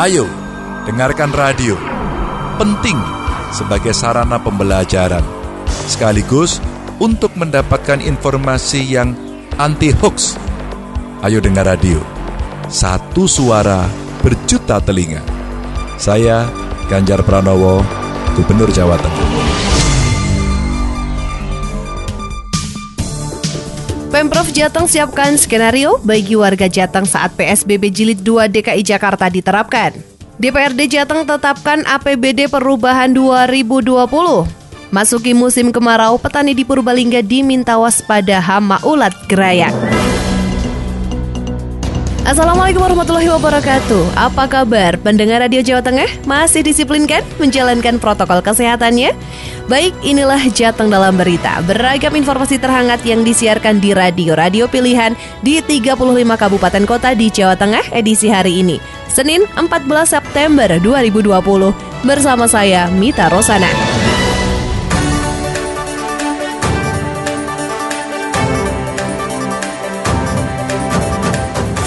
Ayo, dengarkan radio. Penting sebagai sarana pembelajaran. Sekaligus untuk mendapatkan informasi yang anti hoax. Ayo dengar radio. Satu suara berjuta telinga. Saya Ganjar Pranowo, Gubernur Jawa Tengah. Pemprov Jateng siapkan skenario bagi warga Jateng saat PSBB Jilid 2 DKI Jakarta diterapkan. DPRD Jateng tetapkan APBD perubahan 2020. Masuki musim kemarau, petani di Purbalingga diminta waspada hama ulat gerayak. Assalamualaikum warahmatullahi wabarakatuh. Apa kabar pendengar Radio Jawa Tengah? Masih disiplinkah menjalankan protokol kesehatannya? Baik, inilah Jateng dalam berita. Beragam informasi terhangat yang disiarkan di radio-radio pilihan di 35 kabupaten kota di Jawa Tengah edisi hari ini. Senin 14 September 2020 bersama saya Mita Rosana.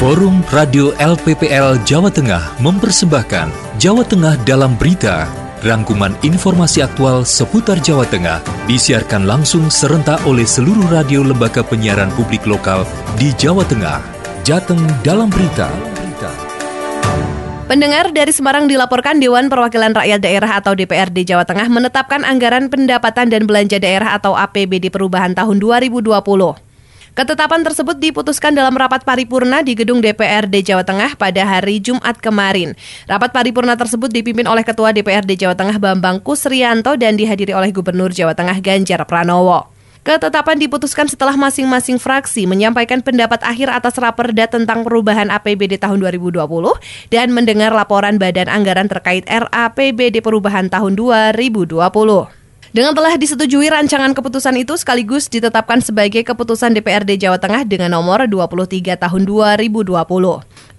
Forum Radio LPPL Jawa Tengah mempersembahkan Jawa Tengah dalam Berita. Rangkuman informasi aktual seputar Jawa Tengah disiarkan langsung serentak oleh seluruh radio lembaga penyiaran publik lokal di Jawa Tengah. Jateng dalam Berita. Pendengar dari Semarang dilaporkan Dewan Perwakilan Rakyat Daerah atau DPRD Jawa Tengah menetapkan anggaran pendapatan dan belanja daerah atau APBD perubahan tahun 2020. Ketetapan tersebut diputuskan dalam rapat paripurna di gedung DPRD Jawa Tengah pada hari Jumat kemarin. Rapat paripurna tersebut dipimpin oleh Ketua DPRD Jawa Tengah Bambang Kusrianto dan dihadiri oleh Gubernur Jawa Tengah Ganjar Pranowo. Ketetapan diputuskan setelah masing-masing fraksi menyampaikan pendapat akhir atas raperda tentang perubahan APBD tahun 2020 dan mendengar laporan Badan Anggaran terkait RAPBD perubahan tahun 2020. Dengan telah disetujui rancangan keputusan itu sekaligus ditetapkan sebagai keputusan DPRD Jawa Tengah dengan nomor 23 tahun 2020.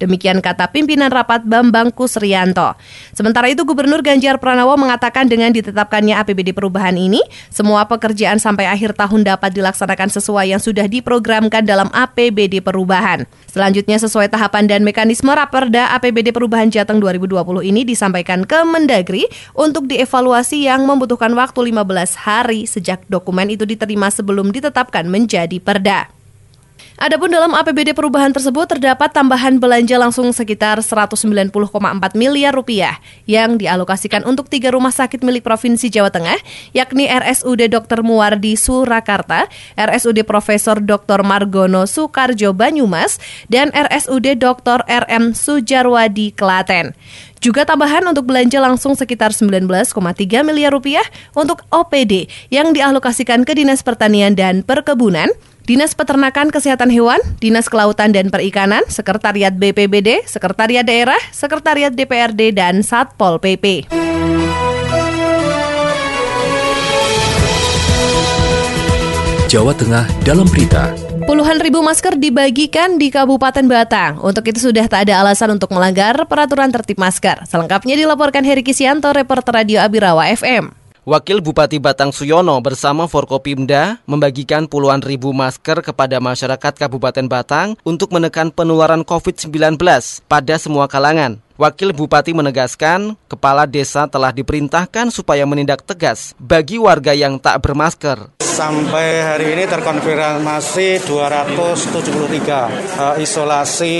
Demikian kata pimpinan rapat Bambang Kusrianto. Sementara itu Gubernur Ganjar Pranowo mengatakan dengan ditetapkannya APBD perubahan ini, semua pekerjaan sampai akhir tahun dapat dilaksanakan sesuai yang sudah diprogramkan dalam APBD perubahan. Selanjutnya sesuai tahapan dan mekanisme Raperda APBD Perubahan Jateng 2020 ini disampaikan ke Mendagri untuk dievaluasi yang membutuhkan waktu 15 hari sejak dokumen itu diterima sebelum ditetapkan menjadi perda. Adapun dalam APBD perubahan tersebut terdapat tambahan belanja langsung sekitar 190,4 miliar rupiah yang dialokasikan untuk tiga rumah sakit milik Provinsi Jawa Tengah, yakni RSUD Dr. Muwardi Surakarta, RSUD Profesor Dr. Margono Sukarjo Banyumas, dan RSUD Dr. RM Sujarwadi Klaten. Juga tambahan untuk belanja langsung sekitar 19,3 miliar rupiah untuk OPD yang dialokasikan ke Dinas Pertanian dan Perkebunan, Dinas Peternakan Kesehatan Hewan, Dinas Kelautan dan Perikanan, Sekretariat BPBD, Sekretariat Daerah, Sekretariat DPRD, dan Satpol PP. Jawa Tengah dalam berita. Puluhan ribu masker dibagikan di Kabupaten Batang. Untuk itu sudah tak ada alasan untuk melanggar peraturan tertib masker. Selengkapnya dilaporkan Heri Kisianto, reporter Radio Abirawa FM. Wakil Bupati Batang Suyono bersama Forkopimda membagikan puluhan ribu masker kepada masyarakat Kabupaten Batang untuk menekan penularan COVID-19 pada semua kalangan. Wakil Bupati menegaskan, kepala desa telah diperintahkan supaya menindak tegas bagi warga yang tak bermasker. Sampai hari ini terkonfirmasi 273, isolasi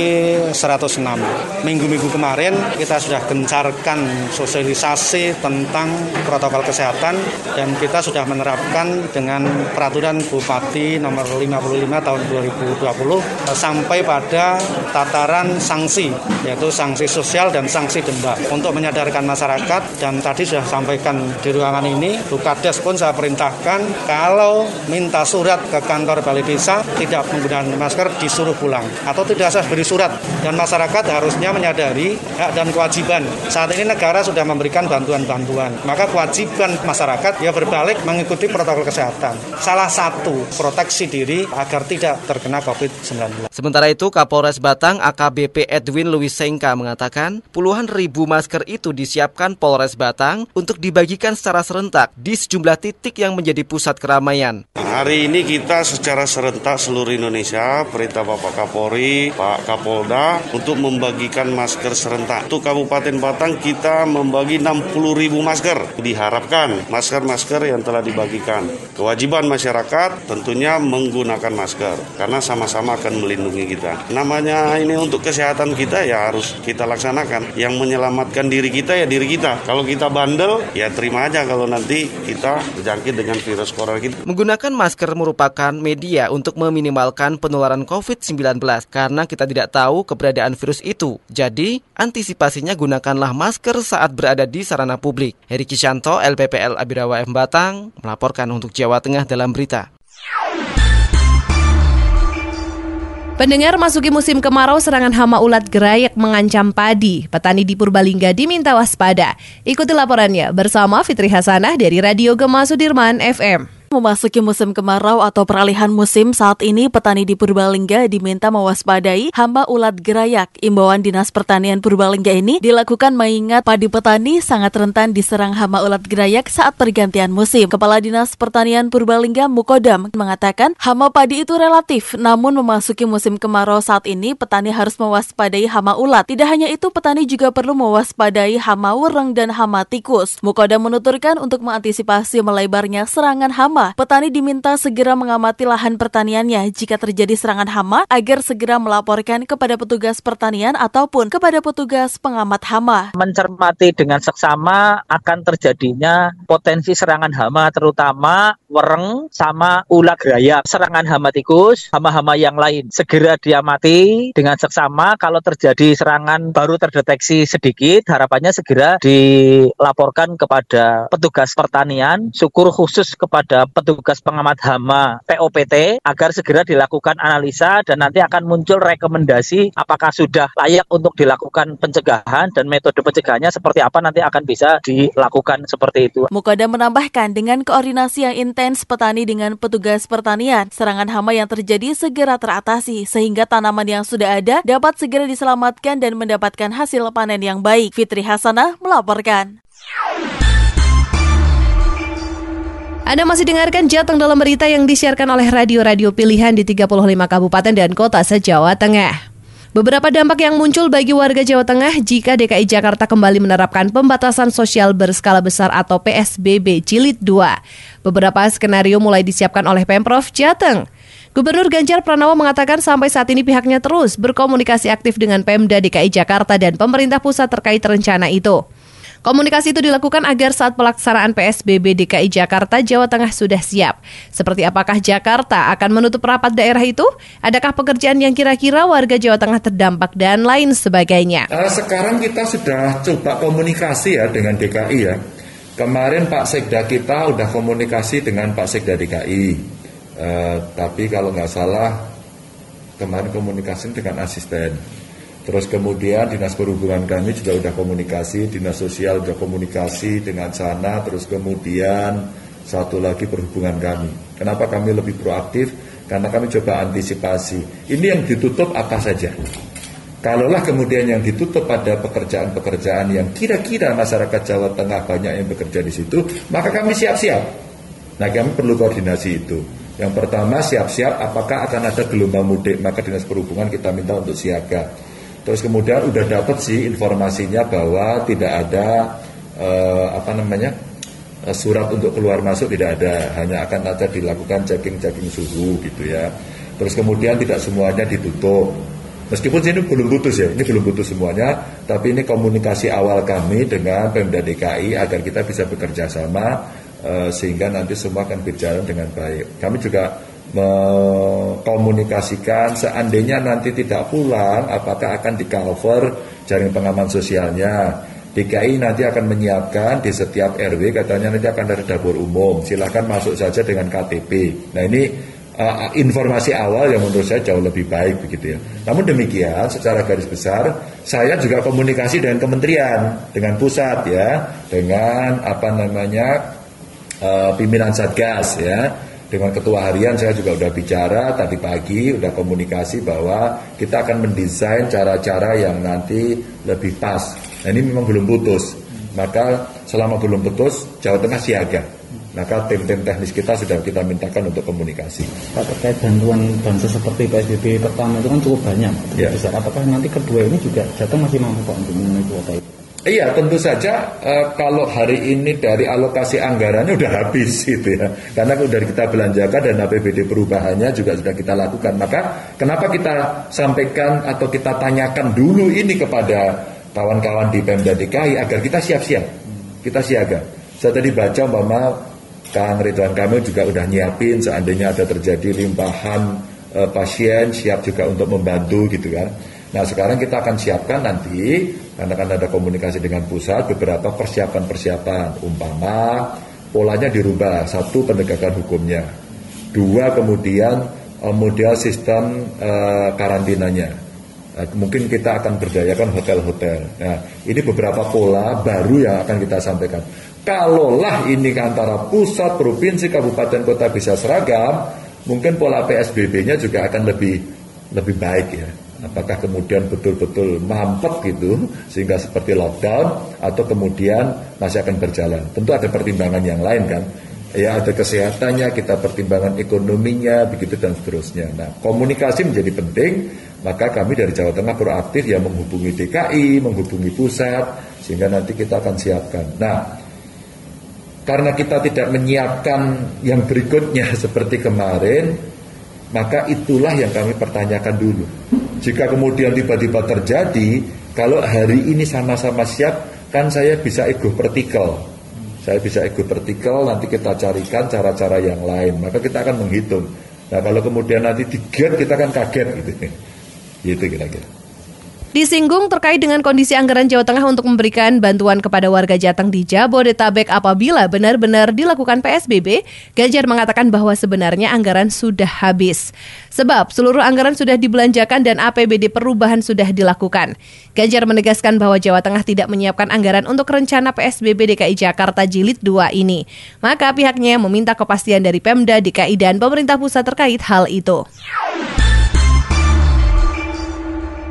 106. Minggu-minggu kemarin kita sudah gencarkan sosialisasi tentang protokol kesehatan dan kita sudah menerapkan dengan peraturan Bupati nomor 55 tahun 2020 sampai pada tataran sanksi yaitu sanksi sosial dan sanksi denda. Untuk menyadarkan masyarakat dan tadi sudah sampaikan di ruangan ini Bukades pun saya perintahkan kalau minta surat ke kantor balai desa tidak menggunakan masker disuruh pulang. Atau tidak usah beri surat. Dan masyarakat harusnya menyadari hak dan kewajiban. Saat ini negara sudah memberikan bantuan-bantuan. Maka kewajiban masyarakat ya berbalik mengikuti protokol kesehatan. Salah satu proteksi diri agar tidak terkena COVID-19 Sementara itu Kapolres Batang AKBP Edwin Louis Sengka mengatakan puluhan ribu masker itu disiapkan Polres Batang untuk dibagikan secara serentak di sejumlah titik yang menjadi pusat keramaian. Hari ini kita secara serentak seluruh Indonesia, perintah Bapak Kapolri, Pak Kapolda untuk membagikan masker serentak. Untuk Kabupaten Batang kita membagi 60 ribu masker. Diharapkan masker-masker yang telah dibagikan. Kewajiban masyarakat tentunya menggunakan masker karena sama-sama akan melindungi kita. Namanya ini untuk kesehatan kita ya harus kita laksanakan. Yang menyelamatkan diri kita ya diri kita. Kalau kita bandel ya terima aja kalau nanti kita terjangkit dengan virus corona kita. Menggunakan masker merupakan media untuk meminimalkan penularan COVID-19 karena kita tidak tahu keberadaan virus itu. Jadi, antisipasinya gunakanlah masker saat berada di sarana publik. Heri Kishanto, LPPL Abirawa M Batang, melaporkan untuk Jawa Tengah dalam berita. Pendengar masuki musim kemarau serangan hama ulat gerayak mengancam padi. Petani di Purbalingga diminta waspada. Ikuti laporannya bersama Fitri Hasanah dari Radio Gema Sudirman FM. Memasuki musim kemarau atau peralihan musim saat ini petani di Purbalingga diminta mewaspadai hama ulat gerayak. Imbauan Dinas Pertanian Purbalingga ini dilakukan mengingat padi petani sangat rentan diserang hama ulat gerayak saat pergantian musim. Kepala Dinas Pertanian Purbalingga Mukodam mengatakan hama padi itu relatif, namun memasuki musim kemarau saat ini petani harus mewaspadai hama ulat. Tidak hanya itu, petani juga perlu mewaspadai hama wereng dan hama tikus. Mukodam menuturkan untuk mengantisipasi melebarnya serangan hama petani diminta segera mengamati lahan pertaniannya jika terjadi serangan hama agar segera melaporkan kepada petugas pertanian ataupun kepada petugas pengamat hama. Mencermati dengan seksama akan terjadinya potensi serangan hama terutama wereng sama ulat gerayak. Serangan hama tikus, hama-hama yang lain segera diamati dengan seksama kalau terjadi serangan baru terdeteksi sedikit harapannya segera dilaporkan kepada petugas pertanian syukur khusus kepada petugas pengamat hama POPT agar segera dilakukan analisa dan nanti akan muncul rekomendasi apakah sudah layak untuk dilakukan pencegahan dan metode pencegahannya seperti apa nanti akan bisa dilakukan seperti itu. Mukoda menambahkan dengan koordinasi yang intens petani dengan petugas pertanian, serangan hama yang terjadi segera teratasi sehingga tanaman yang sudah ada dapat segera diselamatkan dan mendapatkan hasil panen yang baik. Fitri Hasanah melaporkan. Anda masih dengarkan Jateng dalam berita yang disiarkan oleh radio-radio pilihan di 35 kabupaten dan kota se-Jawa Tengah. Beberapa dampak yang muncul bagi warga Jawa Tengah jika DKI Jakarta kembali menerapkan pembatasan sosial berskala besar atau PSBB Jilid 2. Beberapa skenario mulai disiapkan oleh Pemprov Jateng. Gubernur Ganjar Pranowo mengatakan sampai saat ini pihaknya terus berkomunikasi aktif dengan Pemda DKI Jakarta dan pemerintah pusat terkait rencana itu. Komunikasi itu dilakukan agar saat pelaksanaan PSBB DKI Jakarta, Jawa Tengah sudah siap. Seperti apakah Jakarta akan menutup rapat daerah itu? Adakah pekerjaan yang kira-kira warga Jawa Tengah terdampak dan lain sebagainya? Uh, sekarang kita sudah coba komunikasi ya dengan DKI ya. Kemarin Pak Sekda kita udah komunikasi dengan Pak Sekda DKI. Uh, eh, tapi kalau nggak salah kemarin komunikasi dengan asisten Terus kemudian dinas perhubungan kami juga sudah komunikasi, dinas sosial sudah komunikasi dengan sana, terus kemudian satu lagi perhubungan kami. Kenapa kami lebih proaktif? Karena kami coba antisipasi. Ini yang ditutup apa saja? Kalaulah kemudian yang ditutup pada pekerjaan-pekerjaan yang kira-kira masyarakat Jawa Tengah banyak yang bekerja di situ, maka kami siap-siap. Nah kami perlu koordinasi itu. Yang pertama siap-siap apakah akan ada gelombang mudik, maka dinas perhubungan kita minta untuk siaga. Terus kemudian udah dapat sih informasinya bahwa tidak ada eh, apa namanya eh, surat untuk keluar masuk tidak ada, hanya akan ada dilakukan checking-checking suhu gitu ya. Terus kemudian tidak semuanya ditutup. Meskipun ini belum putus ya, ini belum putus semuanya, tapi ini komunikasi awal kami dengan Pemda DKI agar kita bisa bekerja sama eh, sehingga nanti semua akan berjalan dengan baik. Kami juga mengkomunikasikan seandainya nanti tidak pulang apakah akan di cover jaring pengaman sosialnya? DKI nanti akan menyiapkan di setiap RW katanya nanti akan ada dapur umum. Silahkan masuk saja dengan KTP nah ini uh, informasi awal yang menurut saya jauh lebih baik begitu ya. Namun demikian secara garis besar saya juga komunikasi dengan kementerian dengan pusat ya. Dengan apa namanya uh, pimpinan satgas ya dengan ketua harian saya juga udah bicara tadi pagi, udah komunikasi bahwa kita akan mendesain cara-cara yang nanti lebih pas. Nah ini memang belum putus. Maka selama belum putus, Jawa Tengah siaga. Maka tim-tim teknis kita sudah kita mintakan untuk komunikasi. Pak terkait bantuan bansos seperti PSBB pertama itu kan cukup banyak. Ya. Besar. Apakah nanti kedua ini juga Jateng masih mampu Pak untuk memenuhi kuota itu? Iya tentu saja e, kalau hari ini dari alokasi anggarannya udah habis gitu ya. Karena sudah kita belanjakan dan APBD perubahannya juga sudah kita lakukan. Maka kenapa kita sampaikan atau kita tanyakan dulu ini kepada kawan-kawan di Pemda DKI agar kita siap-siap? Kita siaga. Saya tadi baca umpama Kang Ridwan Kamil juga udah nyiapin seandainya ada terjadi limpahan e, pasien siap juga untuk membantu gitu kan Nah sekarang kita akan siapkan nanti karena kan ada komunikasi dengan pusat beberapa persiapan-persiapan. Umpama polanya dirubah satu penegakan hukumnya. Dua kemudian uh, model sistem uh, karantinanya. Uh, mungkin kita akan berdayakan hotel-hotel. Nah ini beberapa pola baru yang akan kita sampaikan. Kalaulah ini antara pusat provinsi kabupaten kota bisa seragam mungkin pola PSBB-nya juga akan lebih lebih baik ya apakah kemudian betul-betul mampet gitu sehingga seperti lockdown atau kemudian masih akan berjalan. Tentu ada pertimbangan yang lain kan. Ya ada kesehatannya, kita pertimbangan ekonominya, begitu dan seterusnya. Nah komunikasi menjadi penting, maka kami dari Jawa Tengah proaktif ya menghubungi DKI, menghubungi pusat, sehingga nanti kita akan siapkan. Nah karena kita tidak menyiapkan yang berikutnya seperti kemarin, maka itulah yang kami pertanyakan dulu. Jika kemudian tiba-tiba terjadi, kalau hari ini sama-sama siap, kan saya bisa ego vertikal. Saya bisa ego vertikal, nanti kita carikan cara-cara yang lain. Maka kita akan menghitung. Nah kalau kemudian nanti tiga kita kan kaget gitu. Gitu kira-kira. Disinggung terkait dengan kondisi anggaran Jawa Tengah untuk memberikan bantuan kepada warga Jateng di Jabodetabek apabila benar-benar dilakukan PSBB, Ganjar mengatakan bahwa sebenarnya anggaran sudah habis. Sebab seluruh anggaran sudah dibelanjakan dan APBD perubahan sudah dilakukan. Ganjar menegaskan bahwa Jawa Tengah tidak menyiapkan anggaran untuk rencana PSBB DKI Jakarta Jilid 2 ini. Maka pihaknya meminta kepastian dari Pemda DKI dan pemerintah pusat terkait hal itu.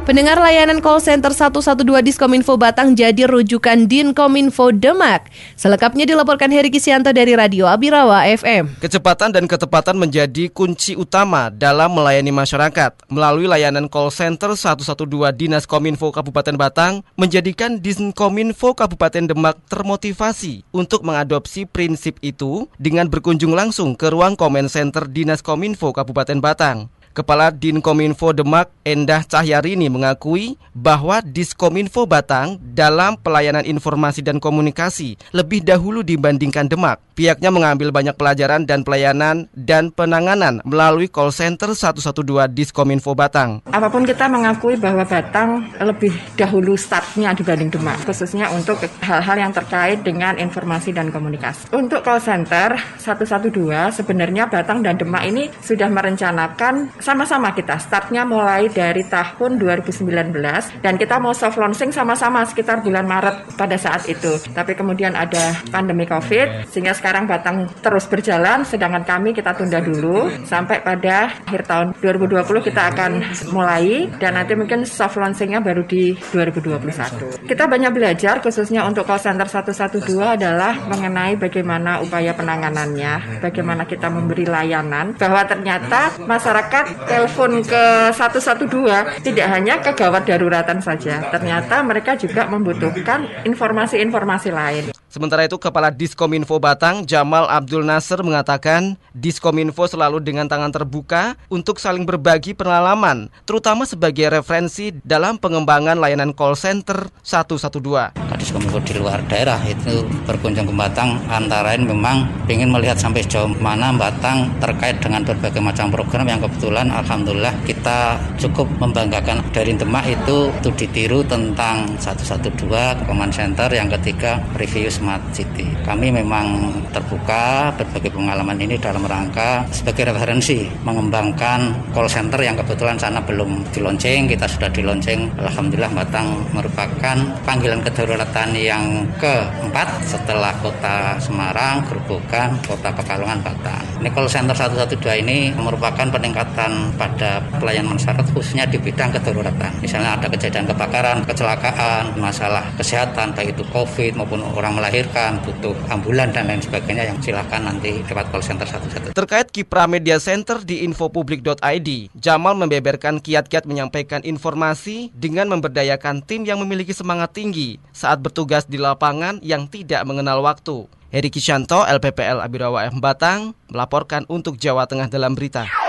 Pendengar layanan call center 112 Diskominfo Batang jadi rujukan Dinkominfo Demak. Selengkapnya dilaporkan Heri Kisianto dari Radio Abirawa FM. Kecepatan dan ketepatan menjadi kunci utama dalam melayani masyarakat. Melalui layanan call center 112 Dinas Kominfo Kabupaten Batang, menjadikan Dinkominfo Kabupaten Demak termotivasi untuk mengadopsi prinsip itu dengan berkunjung langsung ke ruang komen center Dinas Kominfo Kabupaten Batang. Kepala Dinkominfo Demak Endah Cahyarini mengakui bahwa Diskominfo Batang dalam pelayanan informasi dan komunikasi lebih dahulu dibandingkan Demak. Pihaknya mengambil banyak pelajaran dan pelayanan dan penanganan melalui call center 112 Diskominfo Batang. Apa pun kita mengakui bahwa Batang lebih dahulu startnya dibanding Demak, khususnya untuk hal-hal yang terkait dengan informasi dan komunikasi. Untuk call center 112 sebenarnya Batang dan Demak ini sudah merencanakan sama-sama kita startnya mulai dari tahun 2019 dan kita mau soft launching sama-sama sekitar bulan Maret pada saat itu. Tapi kemudian ada pandemi COVID sehingga sekarang Batang terus berjalan sedangkan kami kita tunda dulu sampai pada akhir tahun 2020 kita akan mulai dan nanti mungkin soft launchingnya baru di 2021. Kita banyak belajar khususnya untuk call center 112 adalah mengenai bagaimana upaya penanganannya, bagaimana kita memberi layanan bahwa ternyata masyarakat telepon ke 112 tidak hanya kegawat daruratan saja. Ternyata mereka juga membutuhkan informasi-informasi lain. Sementara itu, Kepala Diskominfo Batang, Jamal Abdul Nasr mengatakan, Diskominfo selalu dengan tangan terbuka untuk saling berbagi pengalaman, terutama sebagai referensi dalam pengembangan layanan call center 112. Diskominfo di luar daerah itu berkunjung ke Batang, antara lain memang ingin melihat sampai sejauh mana Batang terkait dengan berbagai macam program yang kebetulan Alhamdulillah kita cukup membanggakan dari Demak itu, itu ditiru tentang 112 command center yang ketiga review Smart City. Kami memang terbuka berbagai pengalaman ini dalam rangka sebagai referensi mengembangkan call center yang kebetulan sana belum dilonceng, kita sudah dilonceng. Alhamdulillah Batang merupakan panggilan kedaruratan yang keempat setelah kota Semarang, Gerobokan, kota Pekalongan, Batang. Ini call center 112 ini merupakan peningkatan pada pelayanan masyarakat khususnya di bidang kedaruratan. Misalnya ada kejadian kebakaran, kecelakaan, masalah kesehatan, baik itu COVID maupun orang melahirkan, butuh ambulan dan lain sebagainya yang silakan nanti lewat call center satu-satu. Terkait Kipra Media Center di infopublik.id, Jamal membeberkan kiat-kiat menyampaikan informasi dengan memberdayakan tim yang memiliki semangat tinggi saat bertugas di lapangan yang tidak mengenal waktu. Heri Kishanto, LPPL Abirawa F. Batang, melaporkan untuk Jawa Tengah dalam berita.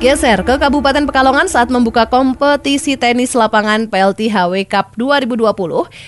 Geser ke Kabupaten Pekalongan saat membuka kompetisi tenis lapangan PLT HW Cup 2020,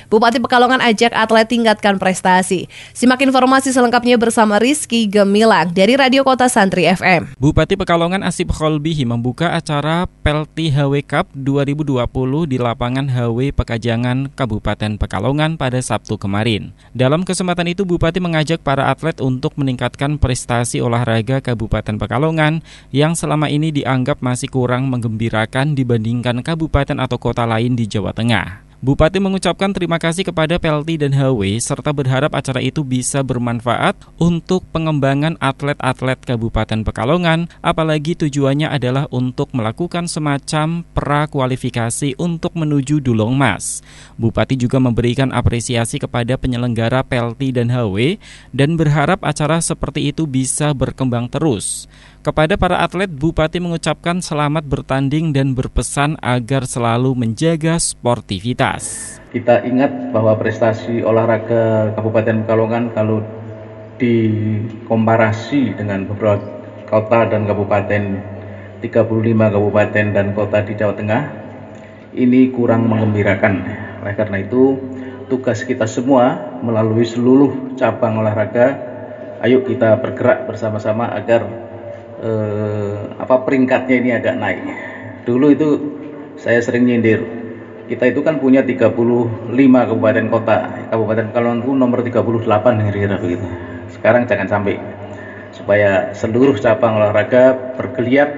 Bupati Pekalongan ajak atlet tingkatkan prestasi. Simak informasi selengkapnya bersama Rizky Gemilang dari Radio Kota Santri FM. Bupati Pekalongan Asip Kholbihi membuka acara PLT HW Cup 2020 di lapangan HW Pekajangan Kabupaten Pekalongan pada Sabtu kemarin. Dalam kesempatan itu Bupati mengajak para atlet untuk meningkatkan prestasi olahraga Kabupaten Pekalongan yang selama ini di dianggap masih kurang menggembirakan dibandingkan kabupaten atau kota lain di Jawa Tengah. Bupati mengucapkan terima kasih kepada PLT dan HW serta berharap acara itu bisa bermanfaat untuk pengembangan atlet-atlet Kabupaten Pekalongan, apalagi tujuannya adalah untuk melakukan semacam prakualifikasi untuk menuju Dulong Mas. Bupati juga memberikan apresiasi kepada penyelenggara PLT dan HW dan berharap acara seperti itu bisa berkembang terus. Kepada para atlet, Bupati mengucapkan selamat bertanding dan berpesan agar selalu menjaga sportivitas. Kita ingat bahwa prestasi olahraga Kabupaten Pekalongan kalau dikomparasi dengan beberapa kota dan kabupaten 35 kabupaten dan kota di Jawa Tengah ini kurang mengembirakan. Oleh karena itu, tugas kita semua melalui seluruh cabang olahraga, ayo kita bergerak bersama-sama agar eh, apa peringkatnya ini agak naik. Dulu itu saya sering nyindir. Kita itu kan punya 35 kabupaten kota. Kabupaten Pekalongan nomor 38 kira-kira begitu. Sekarang jangan sampai supaya seluruh cabang olahraga bergeliat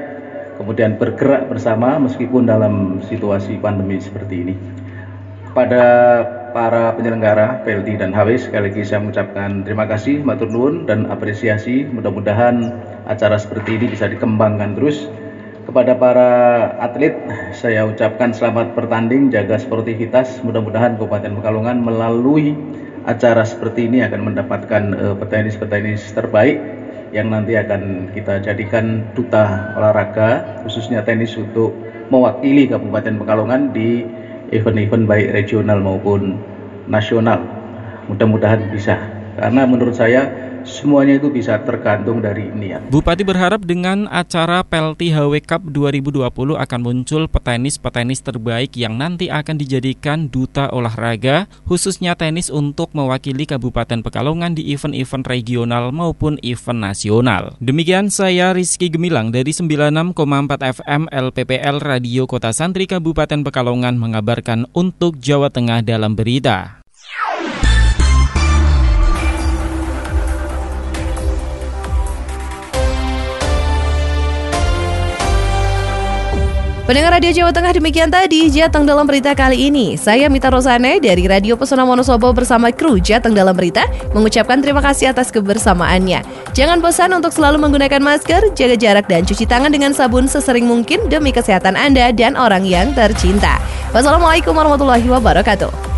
kemudian bergerak bersama meskipun dalam situasi pandemi seperti ini. Pada para penyelenggara PLT dan HW sekali lagi saya mengucapkan terima kasih, matur nuwun dan apresiasi. Mudah-mudahan acara seperti ini bisa dikembangkan terus. Kepada para atlet, saya ucapkan selamat bertanding, jaga sportivitas. Mudah-mudahan Kabupaten Pekalongan melalui acara seperti ini akan mendapatkan uh, petenis-petenis terbaik yang nanti akan kita jadikan duta olahraga khususnya tenis untuk mewakili Kabupaten Pekalongan di event-event baik regional maupun nasional. Mudah-mudahan bisa. Karena menurut saya semuanya itu bisa tergantung dari niat. Bupati berharap dengan acara Pelti HW Cup 2020 akan muncul petenis-petenis terbaik yang nanti akan dijadikan duta olahraga, khususnya tenis untuk mewakili Kabupaten Pekalongan di event-event regional maupun event nasional. Demikian saya Rizky Gemilang dari 96,4 FM LPPL Radio Kota Santri Kabupaten Pekalongan mengabarkan untuk Jawa Tengah dalam berita. Pendengar Radio Jawa Tengah demikian tadi Jateng dalam berita kali ini. Saya Mita Rosane dari Radio Pesona Wonosobo bersama kru Jateng dalam berita mengucapkan terima kasih atas kebersamaannya. Jangan bosan untuk selalu menggunakan masker, jaga jarak dan cuci tangan dengan sabun sesering mungkin demi kesehatan Anda dan orang yang tercinta. Wassalamualaikum warahmatullahi wabarakatuh.